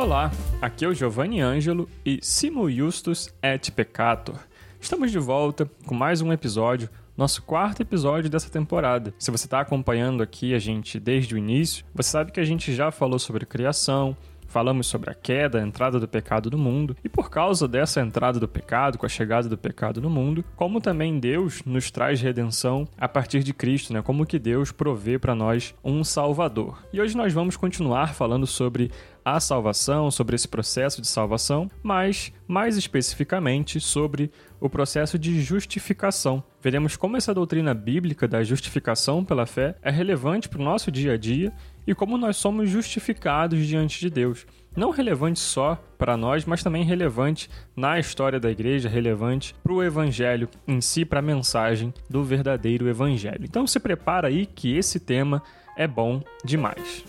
Olá, aqui é o Giovanni Ângelo e Simo Justus et Peccator. Estamos de volta com mais um episódio, nosso quarto episódio dessa temporada. Se você está acompanhando aqui a gente desde o início, você sabe que a gente já falou sobre criação, falamos sobre a queda, a entrada do pecado no mundo, e por causa dessa entrada do pecado, com a chegada do pecado no mundo, como também Deus nos traz redenção a partir de Cristo, né? Como que Deus provê para nós um Salvador. E hoje nós vamos continuar falando sobre a salvação, sobre esse processo de salvação, mas mais especificamente sobre o processo de justificação. Veremos como essa doutrina bíblica da justificação pela fé é relevante para o nosso dia a dia e como nós somos justificados diante de Deus. Não relevante só para nós, mas também relevante na história da igreja, relevante para o evangelho em si, para a mensagem do verdadeiro evangelho. Então se prepara aí que esse tema é bom demais.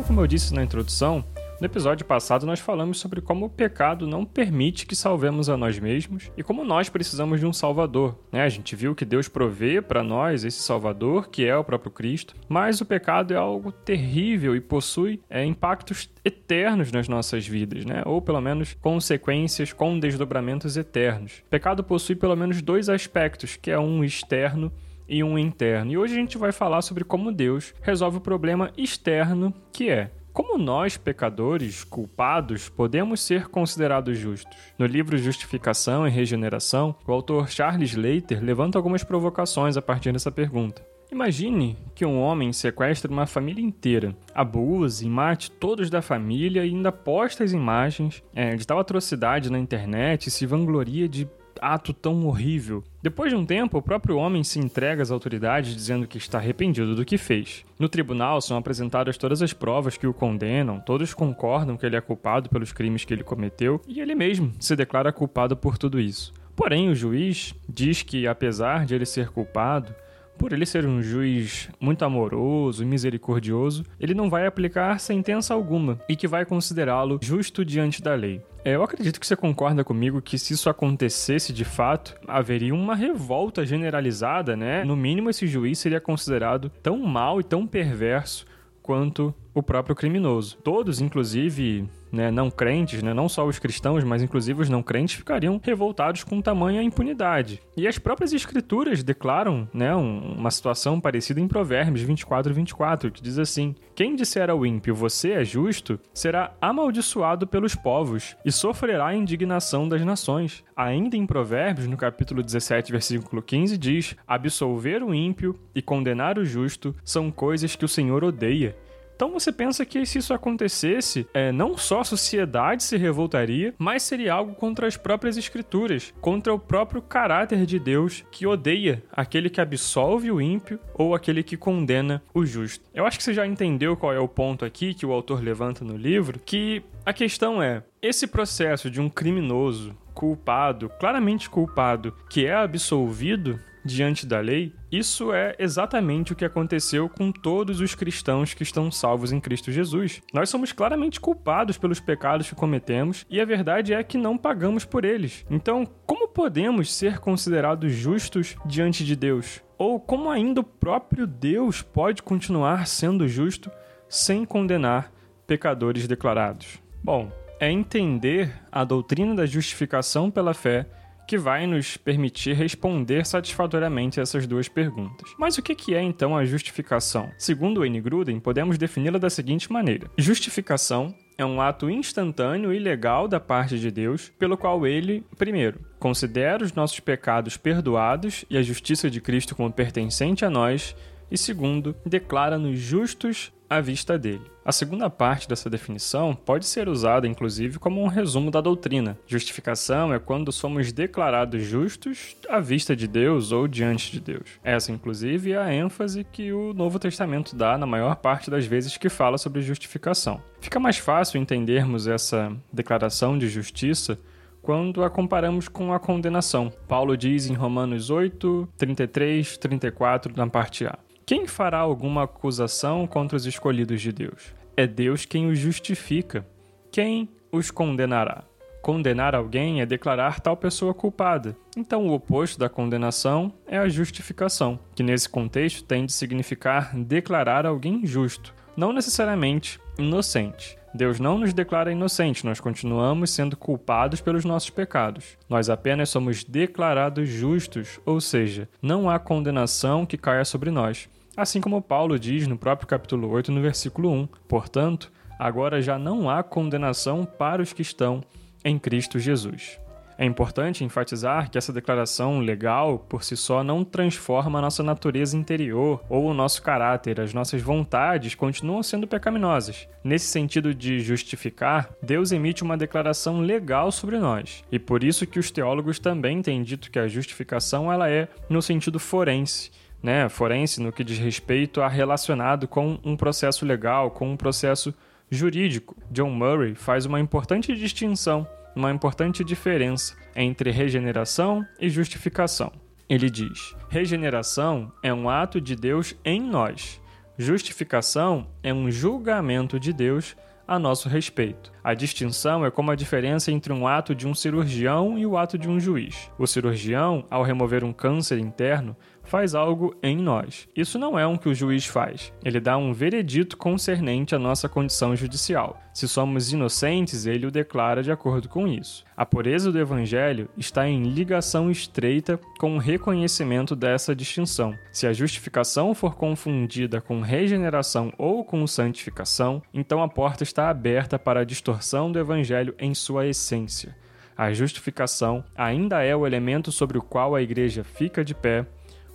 Então, como eu disse na introdução, no episódio passado nós falamos sobre como o pecado não permite que salvemos a nós mesmos e como nós precisamos de um Salvador. Né? A gente viu que Deus provê para nós esse Salvador, que é o próprio Cristo, mas o pecado é algo terrível e possui é, impactos eternos nas nossas vidas, né? ou pelo menos consequências com desdobramentos eternos. O pecado possui pelo menos dois aspectos, que é um externo e um interno. E hoje a gente vai falar sobre como Deus resolve o problema externo que é como nós, pecadores, culpados, podemos ser considerados justos? No livro Justificação e Regeneração, o autor Charles Leiter levanta algumas provocações a partir dessa pergunta. Imagine que um homem sequestre uma família inteira, abuse e mate todos da família e ainda posta as imagens é, de tal atrocidade na internet e se vangloria de ato tão horrível. Depois de um tempo, o próprio homem se entrega às autoridades dizendo que está arrependido do que fez. No tribunal são apresentadas todas as provas que o condenam, todos concordam que ele é culpado pelos crimes que ele cometeu e ele mesmo se declara culpado por tudo isso. Porém, o juiz diz que, apesar de ele ser culpado, por ele ser um juiz muito amoroso e misericordioso, ele não vai aplicar sentença alguma e que vai considerá-lo justo diante da lei. É, eu acredito que você concorda comigo que se isso acontecesse de fato, haveria uma revolta generalizada, né? No mínimo, esse juiz seria considerado tão mal e tão perverso quanto o próprio criminoso. Todos, inclusive, né, não crentes, né, não só os cristãos, mas inclusive os não crentes, ficariam revoltados com tamanha impunidade. E as próprias escrituras declaram né, um, uma situação parecida em Provérbios 24 24, que diz assim: Quem disser ao ímpio, você é justo, será amaldiçoado pelos povos e sofrerá a indignação das nações. Ainda em Provérbios, no capítulo 17, versículo 15, diz: Absolver o ímpio e condenar o justo são coisas que o Senhor odeia então você pensa que se isso acontecesse, é, não só a sociedade se revoltaria, mas seria algo contra as próprias escrituras, contra o próprio caráter de Deus que odeia aquele que absolve o ímpio ou aquele que condena o justo. Eu acho que você já entendeu qual é o ponto aqui que o autor levanta no livro, que a questão é, esse processo de um criminoso culpado, claramente culpado, que é absolvido, diante da lei, isso é exatamente o que aconteceu com todos os cristãos que estão salvos em Cristo Jesus. Nós somos claramente culpados pelos pecados que cometemos e a verdade é que não pagamos por eles. Então, como podemos ser considerados justos diante de Deus? Ou como ainda o próprio Deus pode continuar sendo justo sem condenar pecadores declarados? Bom, é entender a doutrina da justificação pela fé que vai nos permitir responder satisfatoriamente essas duas perguntas. Mas o que é então a justificação? Segundo Wayne Gruden, podemos defini-la da seguinte maneira: justificação é um ato instantâneo e legal da parte de Deus, pelo qual ele, primeiro, considera os nossos pecados perdoados e a justiça de Cristo como pertencente a nós, e segundo, declara-nos justos à vista dele. A segunda parte dessa definição pode ser usada, inclusive, como um resumo da doutrina. Justificação é quando somos declarados justos à vista de Deus ou diante de Deus. Essa, inclusive, é a ênfase que o Novo Testamento dá na maior parte das vezes que fala sobre justificação. Fica mais fácil entendermos essa declaração de justiça quando a comparamos com a condenação. Paulo diz em Romanos 8, 33, 34, na parte A. Quem fará alguma acusação contra os escolhidos de Deus? É Deus quem os justifica. Quem os condenará? Condenar alguém é declarar tal pessoa culpada. Então, o oposto da condenação é a justificação, que nesse contexto tem de significar declarar alguém justo, não necessariamente inocente. Deus não nos declara inocentes, nós continuamos sendo culpados pelos nossos pecados. Nós apenas somos declarados justos, ou seja, não há condenação que caia sobre nós. Assim como Paulo diz no próprio capítulo 8, no versículo 1. Portanto, agora já não há condenação para os que estão em Cristo Jesus. É importante enfatizar que essa declaração legal por si só não transforma a nossa natureza interior ou o nosso caráter, as nossas vontades continuam sendo pecaminosas. Nesse sentido de justificar, Deus emite uma declaração legal sobre nós. E por isso que os teólogos também têm dito que a justificação ela é no sentido forense, né, forense no que diz respeito a relacionado com um processo legal, com um processo jurídico. John Murray faz uma importante distinção uma importante diferença entre regeneração e justificação. Ele diz: regeneração é um ato de Deus em nós, justificação é um julgamento de Deus a nosso respeito. A distinção é como a diferença entre um ato de um cirurgião e o ato de um juiz. O cirurgião, ao remover um câncer interno, faz algo em nós. Isso não é o que o juiz faz. Ele dá um veredito concernente à nossa condição judicial. Se somos inocentes, ele o declara de acordo com isso. A pureza do evangelho está em ligação estreita com o reconhecimento dessa distinção. Se a justificação for confundida com regeneração ou com santificação, então a porta está aberta para a distorção do evangelho em sua essência. A justificação ainda é o elemento sobre o qual a igreja fica de pé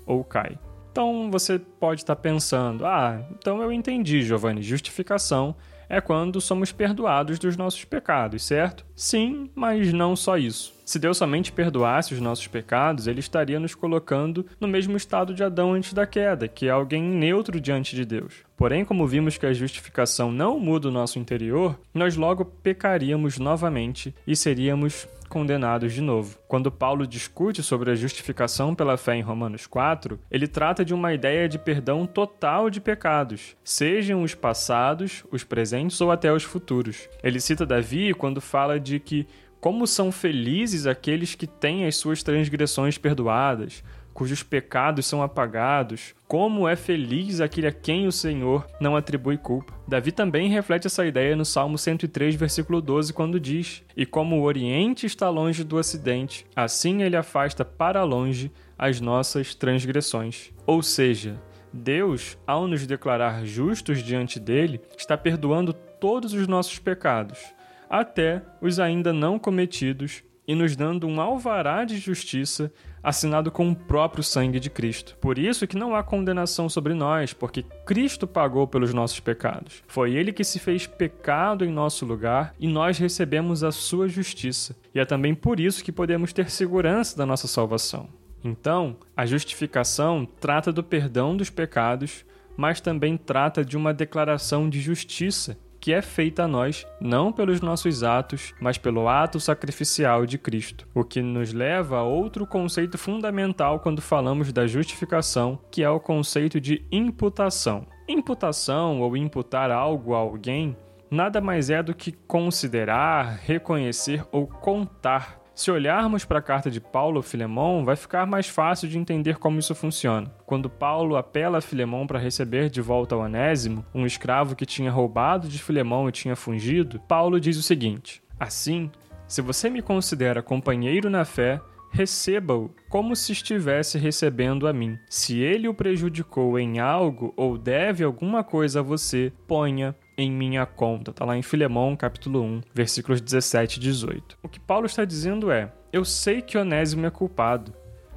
ou cai. Então você pode estar pensando: ah, então eu entendi, Giovanni, justificação é quando somos perdoados dos nossos pecados, certo? Sim, mas não só isso. Se Deus somente perdoasse os nossos pecados, ele estaria nos colocando no mesmo estado de Adão antes da queda, que é alguém neutro diante de Deus. Porém, como vimos que a justificação não muda o nosso interior, nós logo pecaríamos novamente e seríamos condenados de novo. Quando Paulo discute sobre a justificação pela fé em Romanos 4, ele trata de uma ideia de perdão total de pecados, sejam os passados, os presentes ou até os futuros. Ele cita Davi quando fala de que como são felizes aqueles que têm as suas transgressões perdoadas, cujos pecados são apagados. Como é feliz aquele a quem o Senhor não atribui culpa. Davi também reflete essa ideia no Salmo 103, versículo 12, quando diz: E como o Oriente está longe do Ocidente, assim ele afasta para longe as nossas transgressões. Ou seja, Deus, ao nos declarar justos diante dele, está perdoando todos os nossos pecados até os ainda não cometidos e nos dando um alvará de justiça assinado com o próprio sangue de Cristo. Por isso que não há condenação sobre nós, porque Cristo pagou pelos nossos pecados. Foi ele que se fez pecado em nosso lugar e nós recebemos a sua justiça. E é também por isso que podemos ter segurança da nossa salvação. Então, a justificação trata do perdão dos pecados, mas também trata de uma declaração de justiça que é feita a nós não pelos nossos atos, mas pelo ato sacrificial de Cristo, o que nos leva a outro conceito fundamental quando falamos da justificação, que é o conceito de imputação. Imputação ou imputar algo a alguém nada mais é do que considerar, reconhecer ou contar se olharmos para a carta de Paulo a Filemão, vai ficar mais fácil de entender como isso funciona. Quando Paulo apela a Filemão para receber de volta Onésimo, um escravo que tinha roubado de Filemão e tinha fugido, Paulo diz o seguinte: Assim, se você me considera companheiro na fé, receba-o como se estivesse recebendo a mim. Se ele o prejudicou em algo ou deve alguma coisa a você, ponha em minha conta. Está lá em Filemão, capítulo 1, versículos 17 e 18. O que Paulo está dizendo é: Eu sei que Onésimo é culpado.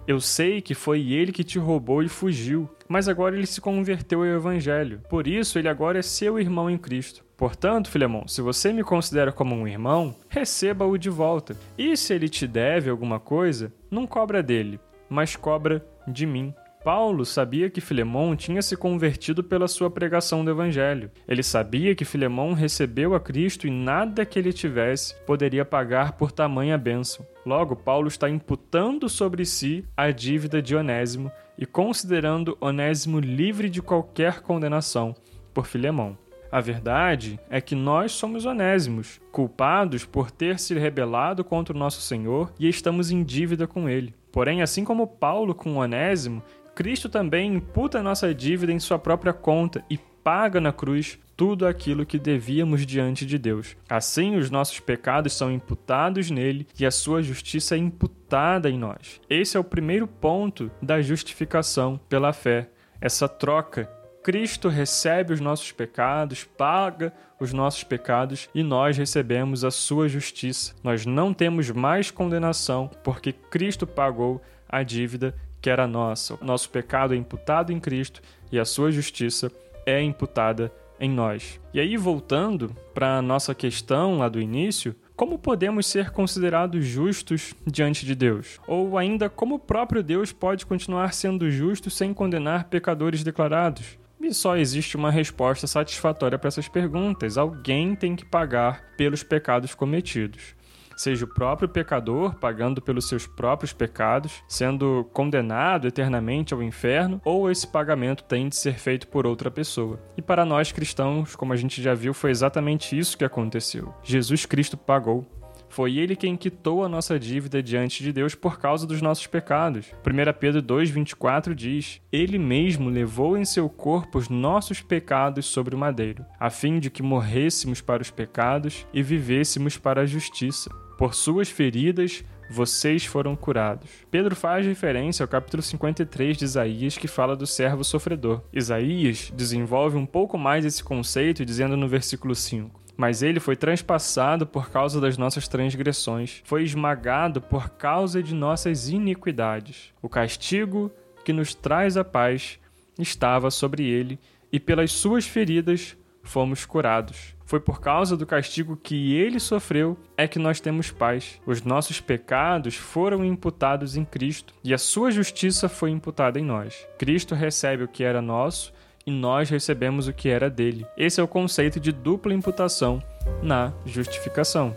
Eu sei que foi ele que te roubou e fugiu, mas agora ele se converteu ao evangelho. Por isso, ele agora é seu irmão em Cristo. Portanto, Filemão, se você me considera como um irmão, receba-o de volta. E se ele te deve alguma coisa, não cobra dele, mas cobra de mim. Paulo sabia que Filemão tinha se convertido pela sua pregação do Evangelho. Ele sabia que Filemão recebeu a Cristo e nada que ele tivesse poderia pagar por tamanha bênção. Logo, Paulo está imputando sobre si a dívida de Onésimo e considerando Onésimo livre de qualquer condenação por Filemão. A verdade é que nós somos onésimos, culpados por ter se rebelado contra o nosso Senhor e estamos em dívida com ele. Porém, assim como Paulo com Onésimo, Cristo também imputa nossa dívida em sua própria conta e paga na cruz tudo aquilo que devíamos diante de Deus. Assim, os nossos pecados são imputados nele e a sua justiça é imputada em nós. Esse é o primeiro ponto da justificação pela fé, essa troca. Cristo recebe os nossos pecados, paga os nossos pecados e nós recebemos a sua justiça. Nós não temos mais condenação porque Cristo pagou a dívida que era nossa. Nosso pecado é imputado em Cristo e a sua justiça é imputada em nós. E aí, voltando para a nossa questão lá do início, como podemos ser considerados justos diante de Deus? Ou ainda, como o próprio Deus pode continuar sendo justo sem condenar pecadores declarados? E só existe uma resposta satisfatória para essas perguntas: alguém tem que pagar pelos pecados cometidos seja o próprio pecador pagando pelos seus próprios pecados, sendo condenado eternamente ao inferno, ou esse pagamento tem de ser feito por outra pessoa. E para nós cristãos, como a gente já viu, foi exatamente isso que aconteceu. Jesus Cristo pagou foi ele quem quitou a nossa dívida diante de Deus por causa dos nossos pecados. 1 Pedro 2,24 diz: Ele mesmo levou em seu corpo os nossos pecados sobre o madeiro, a fim de que morrêssemos para os pecados e vivêssemos para a justiça. Por suas feridas, vocês foram curados. Pedro faz referência ao capítulo 53 de Isaías que fala do servo sofredor. Isaías desenvolve um pouco mais esse conceito dizendo no versículo 5: Mas ele foi transpassado por causa das nossas transgressões, foi esmagado por causa de nossas iniquidades. O castigo que nos traz a paz estava sobre ele, e pelas suas feridas fomos curados. Foi por causa do castigo que ele sofreu é que nós temos paz. Os nossos pecados foram imputados em Cristo e a sua justiça foi imputada em nós. Cristo recebe o que era nosso e nós recebemos o que era dele. Esse é o conceito de dupla imputação na justificação.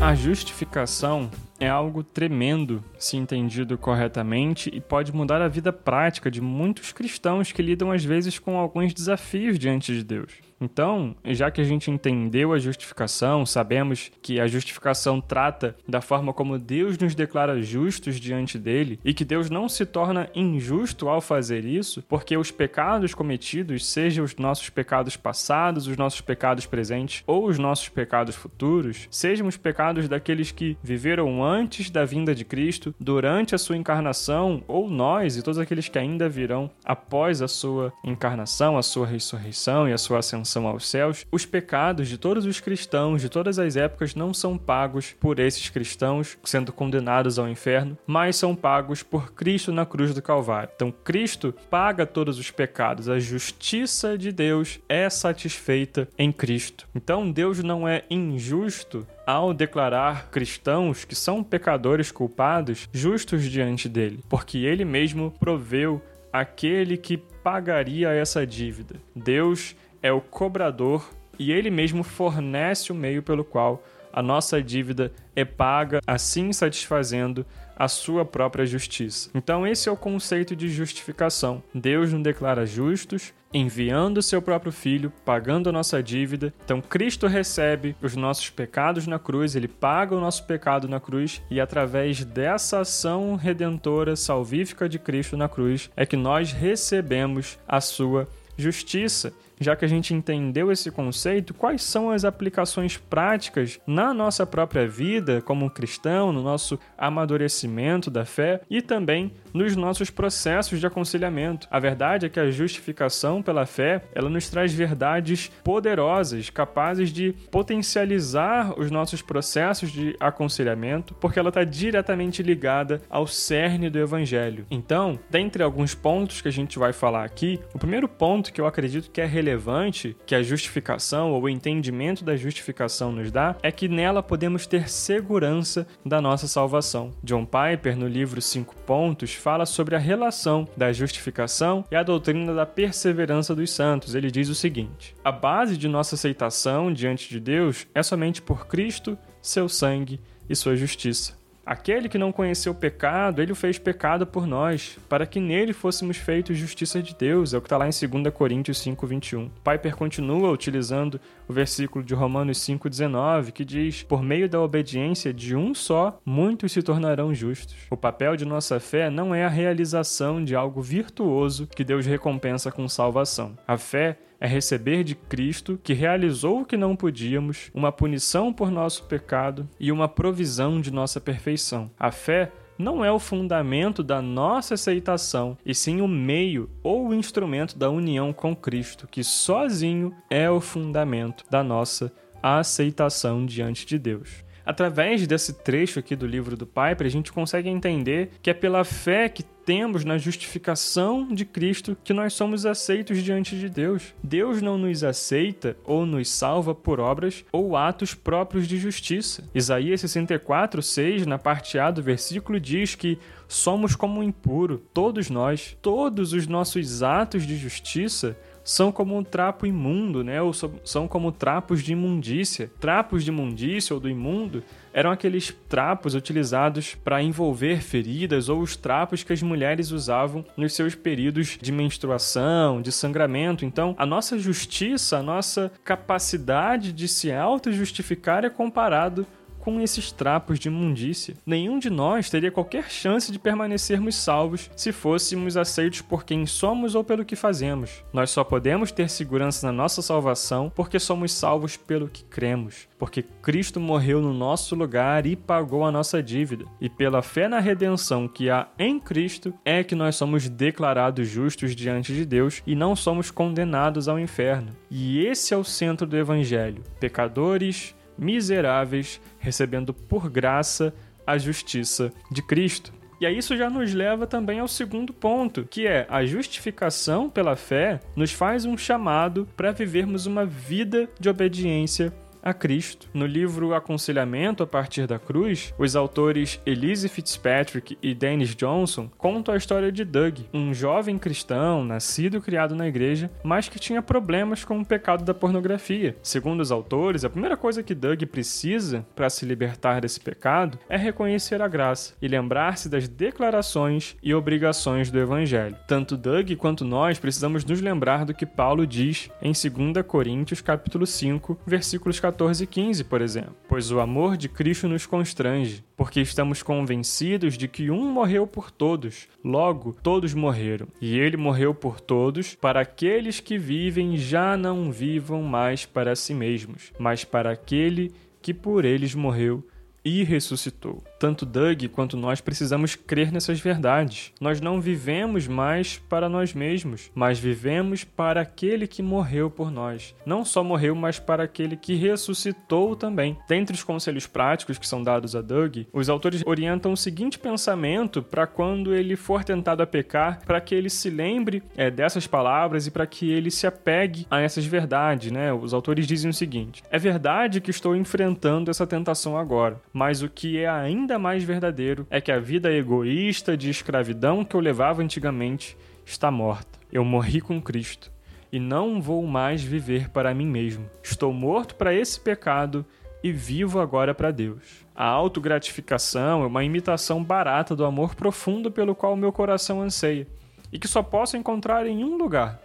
A justificação é algo tremendo se entendido corretamente e pode mudar a vida prática de muitos cristãos que lidam às vezes com alguns desafios diante de Deus. Então, já que a gente entendeu a justificação, sabemos que a justificação trata da forma como Deus nos declara justos diante dele e que Deus não se torna injusto ao fazer isso, porque os pecados cometidos, sejam os nossos pecados passados, os nossos pecados presentes ou os nossos pecados futuros, sejam os pecados daqueles que viveram antes da vinda de Cristo, durante a sua encarnação, ou nós e todos aqueles que ainda virão após a sua encarnação, a sua ressurreição e a sua ascensão aos céus, os pecados de todos os cristãos de todas as épocas não são pagos por esses cristãos sendo condenados ao inferno, mas são pagos por Cristo na cruz do Calvário. Então, Cristo paga todos os pecados, a justiça de Deus é satisfeita em Cristo. Então, Deus não é injusto ao declarar cristãos que são pecadores culpados justos diante dele, porque ele mesmo proveu aquele que pagaria essa dívida. Deus é o cobrador e ele mesmo fornece o meio pelo qual a nossa dívida é paga, assim satisfazendo a sua própria justiça. Então, esse é o conceito de justificação. Deus nos declara justos, enviando o seu próprio filho, pagando a nossa dívida. Então, Cristo recebe os nossos pecados na cruz, ele paga o nosso pecado na cruz, e através dessa ação redentora, salvífica de Cristo na cruz, é que nós recebemos a sua justiça já que a gente entendeu esse conceito, quais são as aplicações práticas na nossa própria vida como cristão, no nosso amadurecimento da fé e também nos nossos processos de aconselhamento. A verdade é que a justificação pela fé, ela nos traz verdades poderosas, capazes de potencializar os nossos processos de aconselhamento, porque ela está diretamente ligada ao cerne do evangelho. Então, dentre alguns pontos que a gente vai falar aqui, o primeiro ponto que eu acredito que é relevante relevante que a justificação ou o entendimento da justificação nos dá é que nela podemos ter segurança da nossa salvação. John Piper, no livro Cinco Pontos, fala sobre a relação da justificação e a doutrina da perseverança dos santos. Ele diz o seguinte: A base de nossa aceitação diante de Deus é somente por Cristo, seu sangue e sua justiça. Aquele que não conheceu pecado, ele o fez pecado por nós, para que nele fôssemos feitos justiça de Deus. É o que está lá em 2 Coríntios 5, 21. Piper continua utilizando o versículo de Romanos 5,19, que diz: Por meio da obediência de um só, muitos se tornarão justos. O papel de nossa fé não é a realização de algo virtuoso que Deus recompensa com salvação. A fé é receber de Cristo, que realizou o que não podíamos, uma punição por nosso pecado e uma provisão de nossa perfeição. A fé não é o fundamento da nossa aceitação, e sim o meio ou o instrumento da união com Cristo, que sozinho é o fundamento da nossa aceitação diante de Deus. Através desse trecho aqui do livro do Piper, a gente consegue entender que é pela fé que temos na justificação de Cristo que nós somos aceitos diante de Deus. Deus não nos aceita ou nos salva por obras ou atos próprios de justiça. Isaías 64, 6, na parte A do versículo, diz que somos como um impuro, todos nós, todos os nossos atos de justiça são como um trapo imundo, né? Ou são como trapos de imundícia. Trapos de imundícia ou do imundo eram aqueles trapos utilizados para envolver feridas ou os trapos que as mulheres usavam nos seus períodos de menstruação, de sangramento. Então, a nossa justiça, a nossa capacidade de se auto-justificar é comparado com esses trapos de imundícia. Nenhum de nós teria qualquer chance de permanecermos salvos se fôssemos aceitos por quem somos ou pelo que fazemos. Nós só podemos ter segurança na nossa salvação porque somos salvos pelo que cremos, porque Cristo morreu no nosso lugar e pagou a nossa dívida. E pela fé na redenção que há em Cristo é que nós somos declarados justos diante de Deus e não somos condenados ao inferno. E esse é o centro do evangelho. Pecadores, miseráveis, recebendo por graça a justiça de Cristo. E aí isso já nos leva também ao segundo ponto, que é a justificação pela fé nos faz um chamado para vivermos uma vida de obediência a Cristo. No livro Aconselhamento a partir da Cruz, os autores Elise Fitzpatrick e Dennis Johnson contam a história de Doug, um jovem cristão nascido e criado na igreja, mas que tinha problemas com o pecado da pornografia. Segundo os autores, a primeira coisa que Doug precisa para se libertar desse pecado é reconhecer a graça e lembrar-se das declarações e obrigações do evangelho. Tanto Doug quanto nós precisamos nos lembrar do que Paulo diz em 2 Coríntios capítulo 5, versículos 14 e 15, por exemplo. Pois o amor de Cristo nos constrange, porque estamos convencidos de que um morreu por todos, logo todos morreram. E ele morreu por todos, para aqueles que vivem já não vivam mais para si mesmos, mas para aquele que por eles morreu e ressuscitou. Tanto Doug quanto nós precisamos crer nessas verdades. Nós não vivemos mais para nós mesmos, mas vivemos para aquele que morreu por nós. Não só morreu, mas para aquele que ressuscitou também. Dentre os conselhos práticos que são dados a Doug, os autores orientam o seguinte pensamento para quando ele for tentado a pecar, para que ele se lembre é, dessas palavras e para que ele se apegue a essas verdades. Né? Os autores dizem o seguinte: É verdade que estou enfrentando essa tentação agora, mas o que é ainda mais verdadeiro é que a vida egoísta de escravidão que eu levava antigamente está morta. Eu morri com Cristo e não vou mais viver para mim mesmo. Estou morto para esse pecado e vivo agora para Deus. A autogratificação é uma imitação barata do amor profundo pelo qual meu coração anseia e que só posso encontrar em um lugar: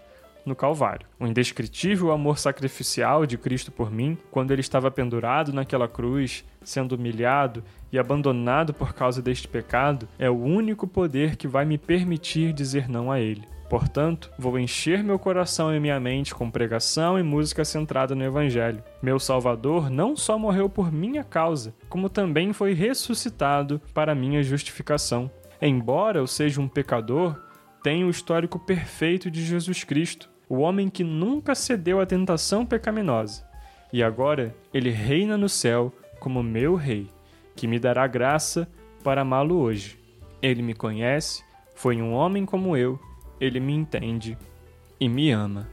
no Calvário. O indescritível amor sacrificial de Cristo por mim, quando ele estava pendurado naquela cruz, sendo humilhado e abandonado por causa deste pecado, é o único poder que vai me permitir dizer não a ele. Portanto, vou encher meu coração e minha mente com pregação e música centrada no Evangelho. Meu Salvador não só morreu por minha causa, como também foi ressuscitado para minha justificação. Embora eu seja um pecador, tenho o histórico perfeito de Jesus Cristo, o homem que nunca cedeu à tentação pecaminosa. E agora ele reina no céu como meu rei, que me dará graça para amá-lo hoje. Ele me conhece, foi um homem como eu, ele me entende e me ama.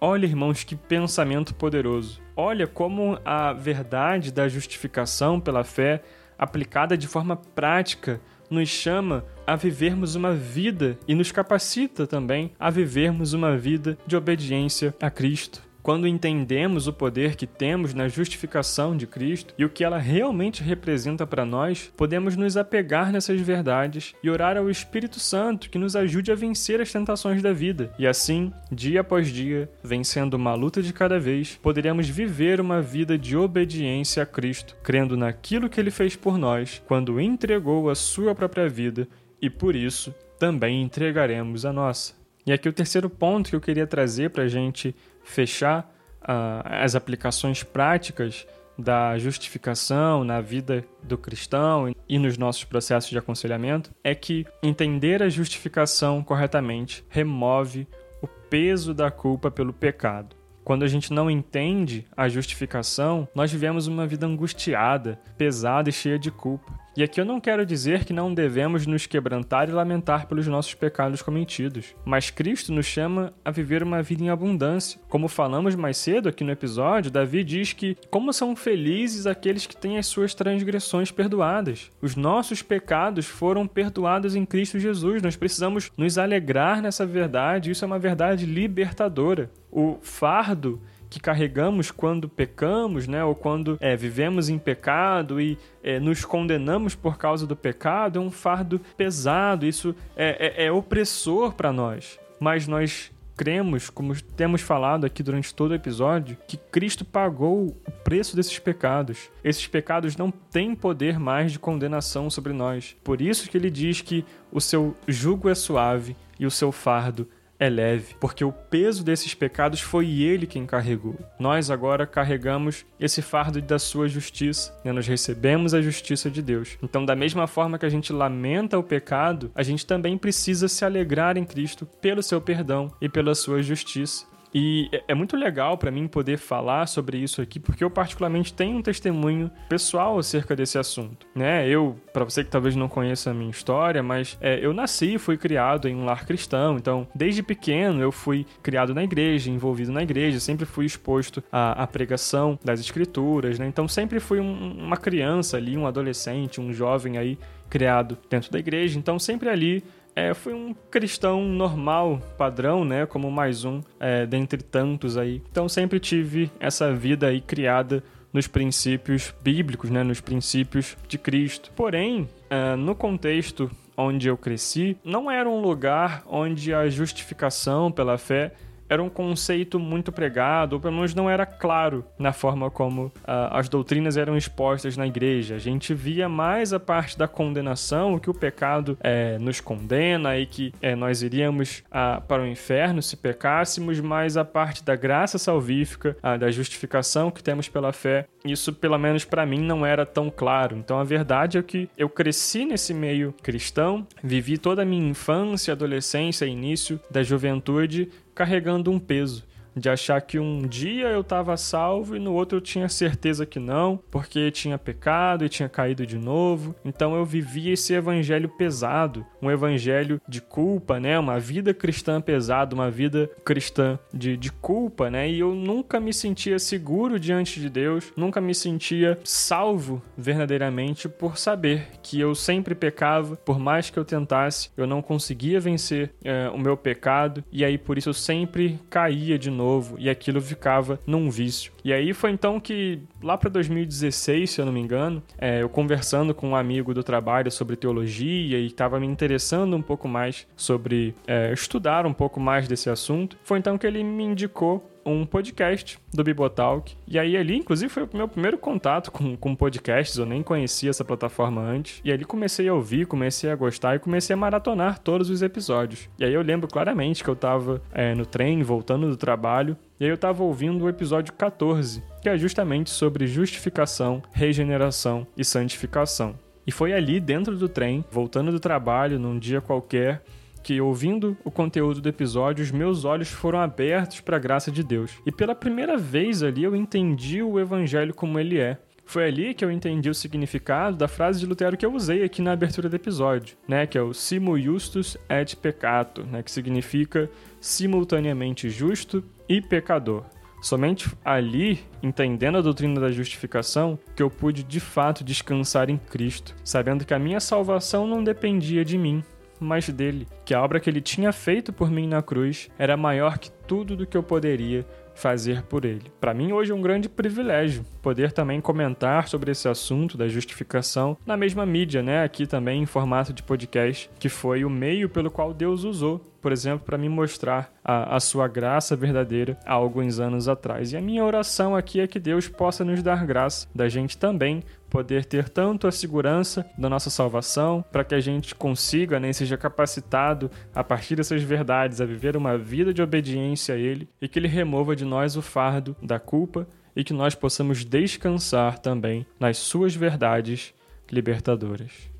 Olha, irmãos, que pensamento poderoso. Olha como a verdade da justificação pela fé, aplicada de forma prática nos chama a vivermos uma vida e nos capacita também a vivermos uma vida de obediência a Cristo. Quando entendemos o poder que temos na justificação de Cristo e o que ela realmente representa para nós, podemos nos apegar nessas verdades e orar ao Espírito Santo que nos ajude a vencer as tentações da vida. E assim, dia após dia, vencendo uma luta de cada vez, poderemos viver uma vida de obediência a Cristo, crendo naquilo que ele fez por nós quando entregou a sua própria vida e por isso também entregaremos a nossa. E aqui o terceiro ponto que eu queria trazer para a gente fechar uh, as aplicações práticas da justificação na vida do cristão e nos nossos processos de aconselhamento é que entender a justificação corretamente remove o peso da culpa pelo pecado. Quando a gente não entende a justificação, nós vivemos uma vida angustiada, pesada e cheia de culpa. E aqui eu não quero dizer que não devemos nos quebrantar e lamentar pelos nossos pecados cometidos, mas Cristo nos chama a viver uma vida em abundância. Como falamos mais cedo aqui no episódio, Davi diz que como são felizes aqueles que têm as suas transgressões perdoadas. Os nossos pecados foram perdoados em Cristo Jesus. Nós precisamos nos alegrar nessa verdade, isso é uma verdade libertadora. O fardo que carregamos quando pecamos, né, ou quando é, vivemos em pecado e é, nos condenamos por causa do pecado, é um fardo pesado, isso é, é, é opressor para nós. Mas nós cremos, como temos falado aqui durante todo o episódio, que Cristo pagou o preço desses pecados. Esses pecados não têm poder mais de condenação sobre nós. Por isso que ele diz que o seu jugo é suave e o seu fardo é leve, porque o peso desses pecados foi ele quem carregou. Nós agora carregamos esse fardo da sua justiça, né? nós recebemos a justiça de Deus. Então, da mesma forma que a gente lamenta o pecado, a gente também precisa se alegrar em Cristo pelo seu perdão e pela sua justiça. E é, é muito legal para mim poder falar sobre isso aqui, porque eu particularmente tenho um testemunho pessoal acerca desse assunto, né? Eu, para você que talvez não conheça a minha história, mas é, eu nasci e fui criado em um lar cristão, então desde pequeno eu fui criado na igreja, envolvido na igreja, sempre fui exposto à, à pregação das escrituras, né? Então sempre fui um, uma criança ali, um adolescente, um jovem aí criado dentro da igreja, então sempre ali é, fui um cristão normal, padrão, né? Como mais um é, dentre tantos aí. Então sempre tive essa vida aí criada nos princípios bíblicos, né? Nos princípios de Cristo. Porém, é, no contexto onde eu cresci, não era um lugar onde a justificação pela fé era um conceito muito pregado, ou pelo menos não era claro na forma como uh, as doutrinas eram expostas na igreja. A gente via mais a parte da condenação, o que o pecado é, nos condena e que é, nós iríamos uh, para o inferno se pecássemos, mas a parte da graça salvífica, uh, da justificação que temos pela fé, isso pelo menos para mim não era tão claro. Então a verdade é que eu cresci nesse meio cristão, vivi toda a minha infância, adolescência início da juventude carregando um peso de achar que um dia eu estava salvo e no outro eu tinha certeza que não, porque tinha pecado e tinha caído de novo. Então eu vivia esse evangelho pesado, um evangelho de culpa, né? Uma vida cristã pesada, uma vida cristã de, de culpa, né? E eu nunca me sentia seguro diante de Deus, nunca me sentia salvo verdadeiramente por saber que eu sempre pecava, por mais que eu tentasse, eu não conseguia vencer é, o meu pecado e aí por isso eu sempre caía de novo novo e aquilo ficava num vício. E aí foi então que, lá para 2016, se eu não me engano, é, eu conversando com um amigo do trabalho sobre teologia e estava me interessando um pouco mais sobre é, estudar um pouco mais desse assunto, foi então que ele me indicou um podcast do Bibotalk. E aí ali, inclusive, foi o meu primeiro contato com, com podcasts, eu nem conhecia essa plataforma antes. E ali comecei a ouvir, comecei a gostar e comecei a maratonar todos os episódios. E aí eu lembro claramente que eu tava é, no trem, voltando do trabalho, e aí eu tava ouvindo o episódio 14, que é justamente sobre justificação, regeneração e santificação. E foi ali dentro do trem, voltando do trabalho num dia qualquer, que, ouvindo o conteúdo do episódio, os meus olhos foram abertos para a graça de Deus. E pela primeira vez ali eu entendi o evangelho como ele é. Foi ali que eu entendi o significado da frase de Lutero que eu usei aqui na abertura do episódio, né, que é o Simo Justus et Peccato, né, que significa simultaneamente justo e pecador. Somente ali, entendendo a doutrina da justificação, que eu pude de fato descansar em Cristo, sabendo que a minha salvação não dependia de mim, mas dele, que a obra que ele tinha feito por mim na cruz era maior que tudo do que eu poderia fazer por ele. Para mim, hoje é um grande privilégio poder também comentar sobre esse assunto da justificação na mesma mídia, né? Aqui também em formato de podcast, que foi o meio pelo qual Deus usou, por exemplo, para me mostrar a, a sua graça verdadeira há alguns anos atrás. E a minha oração aqui é que Deus possa nos dar graça da gente também poder ter tanto a segurança da nossa salvação, para que a gente consiga, né, seja capacitado a partir dessas verdades a viver uma vida de obediência a Ele e que Ele remova de nós o fardo da culpa e que nós possamos descansar também nas Suas verdades libertadoras.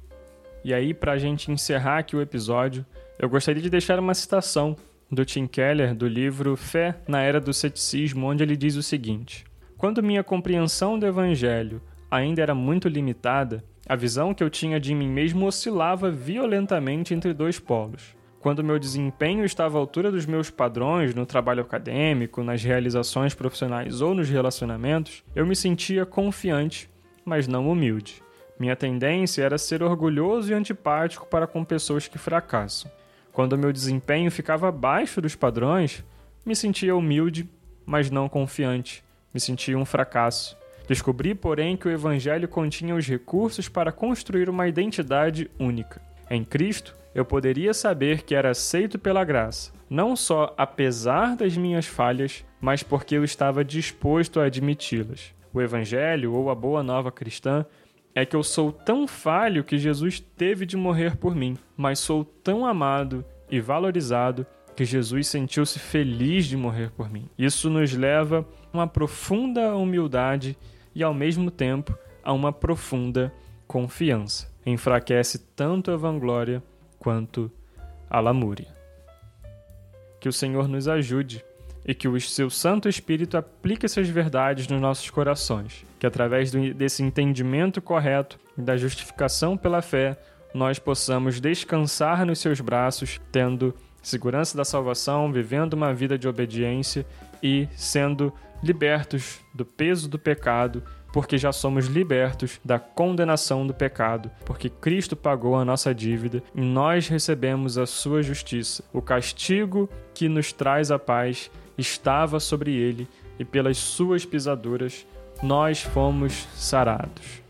E aí, para a gente encerrar aqui o episódio, eu gostaria de deixar uma citação do Tim Keller do livro Fé na Era do Ceticismo, onde ele diz o seguinte: Quando minha compreensão do Evangelho ainda era muito limitada, a visão que eu tinha de mim mesmo oscilava violentamente entre dois polos. Quando meu desempenho estava à altura dos meus padrões no trabalho acadêmico, nas realizações profissionais ou nos relacionamentos, eu me sentia confiante, mas não humilde. Minha tendência era ser orgulhoso e antipático para com pessoas que fracassam. Quando meu desempenho ficava abaixo dos padrões, me sentia humilde, mas não confiante. Me sentia um fracasso. Descobri, porém, que o Evangelho continha os recursos para construir uma identidade única. Em Cristo, eu poderia saber que era aceito pela graça, não só apesar das minhas falhas, mas porque eu estava disposto a admiti-las. O Evangelho, ou a Boa Nova Cristã, é que eu sou tão falho que Jesus teve de morrer por mim, mas sou tão amado e valorizado que Jesus sentiu-se feliz de morrer por mim. Isso nos leva a uma profunda humildade e, ao mesmo tempo, a uma profunda confiança. Enfraquece tanto a vanglória quanto a lamúria. Que o Senhor nos ajude e que o seu Santo Espírito aplique essas verdades nos nossos corações. Que através desse entendimento correto da justificação pela fé, nós possamos descansar nos seus braços, tendo segurança da salvação, vivendo uma vida de obediência e sendo libertos do peso do pecado, porque já somos libertos da condenação do pecado, porque Cristo pagou a nossa dívida e nós recebemos a sua justiça. O castigo que nos traz a paz estava sobre ele e pelas suas pisaduras nós fomos sarados.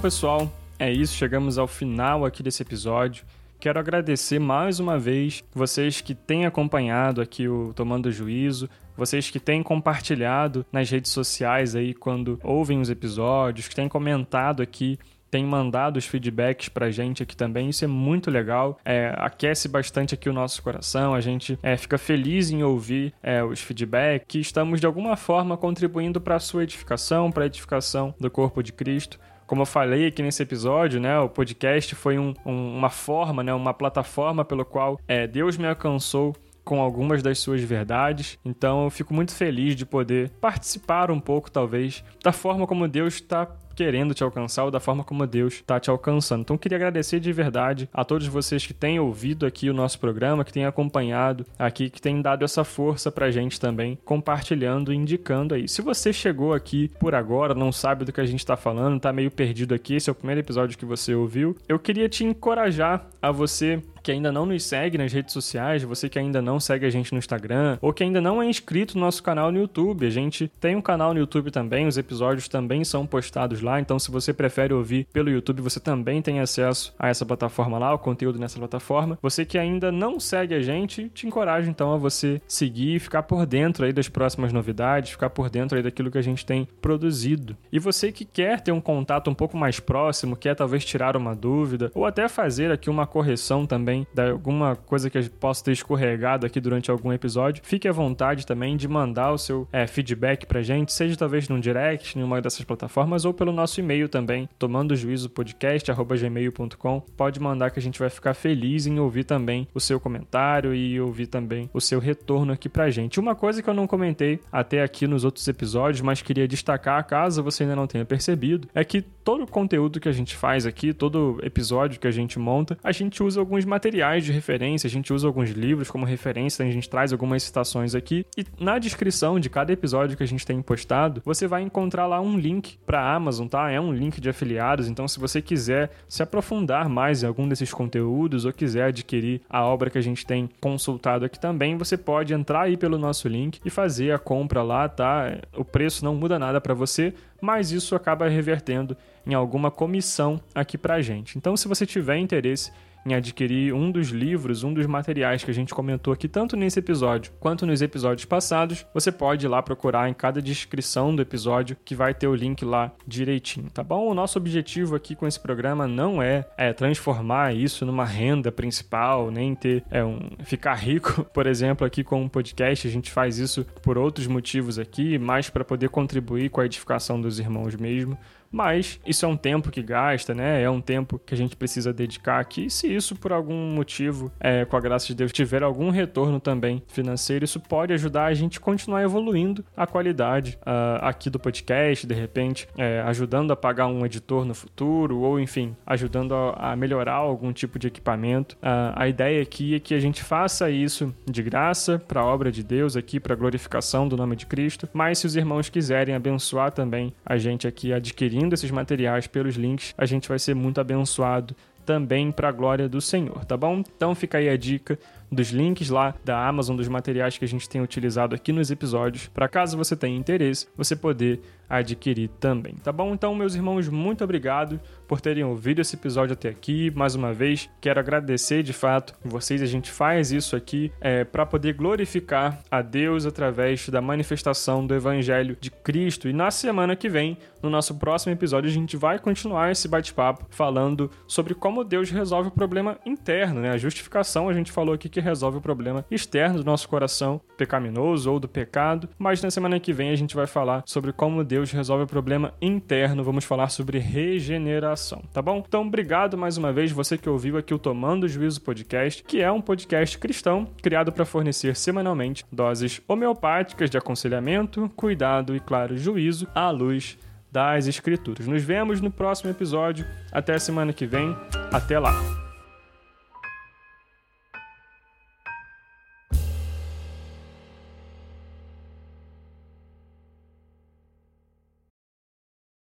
Bom, pessoal, é isso. Chegamos ao final aqui desse episódio. Quero agradecer mais uma vez vocês que têm acompanhado aqui o Tomando Juízo, vocês que têm compartilhado nas redes sociais aí quando ouvem os episódios, que têm comentado aqui tem mandado os feedbacks pra gente aqui também. Isso é muito legal. É, aquece bastante aqui o nosso coração. A gente é, fica feliz em ouvir é, os feedbacks que estamos de alguma forma contribuindo para a sua edificação, para a edificação do corpo de Cristo. Como eu falei aqui nesse episódio, né, o podcast foi um, um, uma forma, né, uma plataforma pelo qual é, Deus me alcançou com algumas das suas verdades. Então eu fico muito feliz de poder participar um pouco, talvez, da forma como Deus está querendo te alcançar ou da forma como Deus está te alcançando. Então, queria agradecer de verdade a todos vocês que têm ouvido aqui o nosso programa, que têm acompanhado aqui, que têm dado essa força pra gente também, compartilhando e indicando aí. Se você chegou aqui por agora, não sabe do que a gente está falando, tá meio perdido aqui, esse é o primeiro episódio que você ouviu, eu queria te encorajar a você que ainda não nos segue nas redes sociais, você que ainda não segue a gente no Instagram, ou que ainda não é inscrito no nosso canal no YouTube. A gente tem um canal no YouTube também, os episódios também são postados lá, então se você prefere ouvir pelo YouTube, você também tem acesso a essa plataforma lá, o conteúdo nessa plataforma. Você que ainda não segue a gente, te encorajo então a você seguir e ficar por dentro aí das próximas novidades, ficar por dentro aí daquilo que a gente tem produzido. E você que quer ter um contato um pouco mais próximo, quer talvez tirar uma dúvida, ou até fazer aqui uma correção também de alguma coisa que possa ter escorregado aqui durante algum episódio, fique à vontade também de mandar o seu é, feedback pra gente, seja talvez num direct, em uma dessas plataformas, ou pelo pelo nosso e-mail também, tomando juízo podcast@gmail.com. Pode mandar que a gente vai ficar feliz em ouvir também o seu comentário e ouvir também o seu retorno aqui pra gente. Uma coisa que eu não comentei até aqui nos outros episódios, mas queria destacar, caso você ainda não tenha percebido, é que todo o conteúdo que a gente faz aqui, todo episódio que a gente monta, a gente usa alguns materiais de referência, a gente usa alguns livros como referência, a gente traz algumas citações aqui e na descrição de cada episódio que a gente tem postado, você vai encontrar lá um link para Amazon, tá? É um link de afiliados, então se você quiser se aprofundar mais em algum desses conteúdos ou quiser adquirir a obra que a gente tem consultado aqui também, você pode entrar aí pelo nosso link e fazer a compra lá, tá? O preço não muda nada para você, mas isso acaba revertendo em alguma comissão aqui pra gente. Então, se você tiver interesse em adquirir um dos livros, um dos materiais que a gente comentou aqui, tanto nesse episódio quanto nos episódios passados, você pode ir lá procurar em cada descrição do episódio que vai ter o link lá direitinho, tá bom? O nosso objetivo aqui com esse programa não é, é transformar isso numa renda principal, nem ter é, um, ficar rico, por exemplo, aqui com um podcast. A gente faz isso por outros motivos aqui, mais para poder contribuir com a edificação dos irmãos mesmo. Mas isso é um tempo que gasta, né? É um tempo que a gente precisa dedicar aqui. Se isso, por algum motivo, é, com a graça de Deus, tiver algum retorno também financeiro, isso pode ajudar a gente a continuar evoluindo a qualidade uh, aqui do podcast, de repente, é, ajudando a pagar um editor no futuro, ou enfim, ajudando a, a melhorar algum tipo de equipamento. Uh, a ideia aqui é que a gente faça isso de graça para a obra de Deus aqui, para a glorificação do nome de Cristo. Mas se os irmãos quiserem abençoar também a gente aqui adquirindo adquirindo esses materiais pelos links, a gente vai ser muito abençoado também para a glória do Senhor, tá bom? Então fica aí a dica dos links lá da Amazon, dos materiais que a gente tem utilizado aqui nos episódios, para caso você tenha interesse, você poder adquirir também, tá bom? Então, meus irmãos, muito obrigado por terem ouvido esse episódio até aqui. Mais uma vez, quero agradecer de fato vocês. A gente faz isso aqui é, para poder glorificar a Deus através da manifestação do Evangelho de Cristo. E na semana que vem, no nosso próximo episódio, a gente vai continuar esse bate-papo falando sobre como Deus resolve o problema interno, né? A justificação, a gente falou aqui que resolve o problema externo do nosso coração pecaminoso ou do pecado, mas na semana que vem a gente vai falar sobre como Deus resolve o problema interno, vamos falar sobre regeneração, tá bom? Então, obrigado mais uma vez você que ouviu aqui o Tomando Juízo Podcast, que é um podcast cristão criado para fornecer semanalmente doses homeopáticas de aconselhamento, cuidado e, claro, juízo à luz das Escrituras. Nos vemos no próximo episódio. Até semana que vem. Até lá!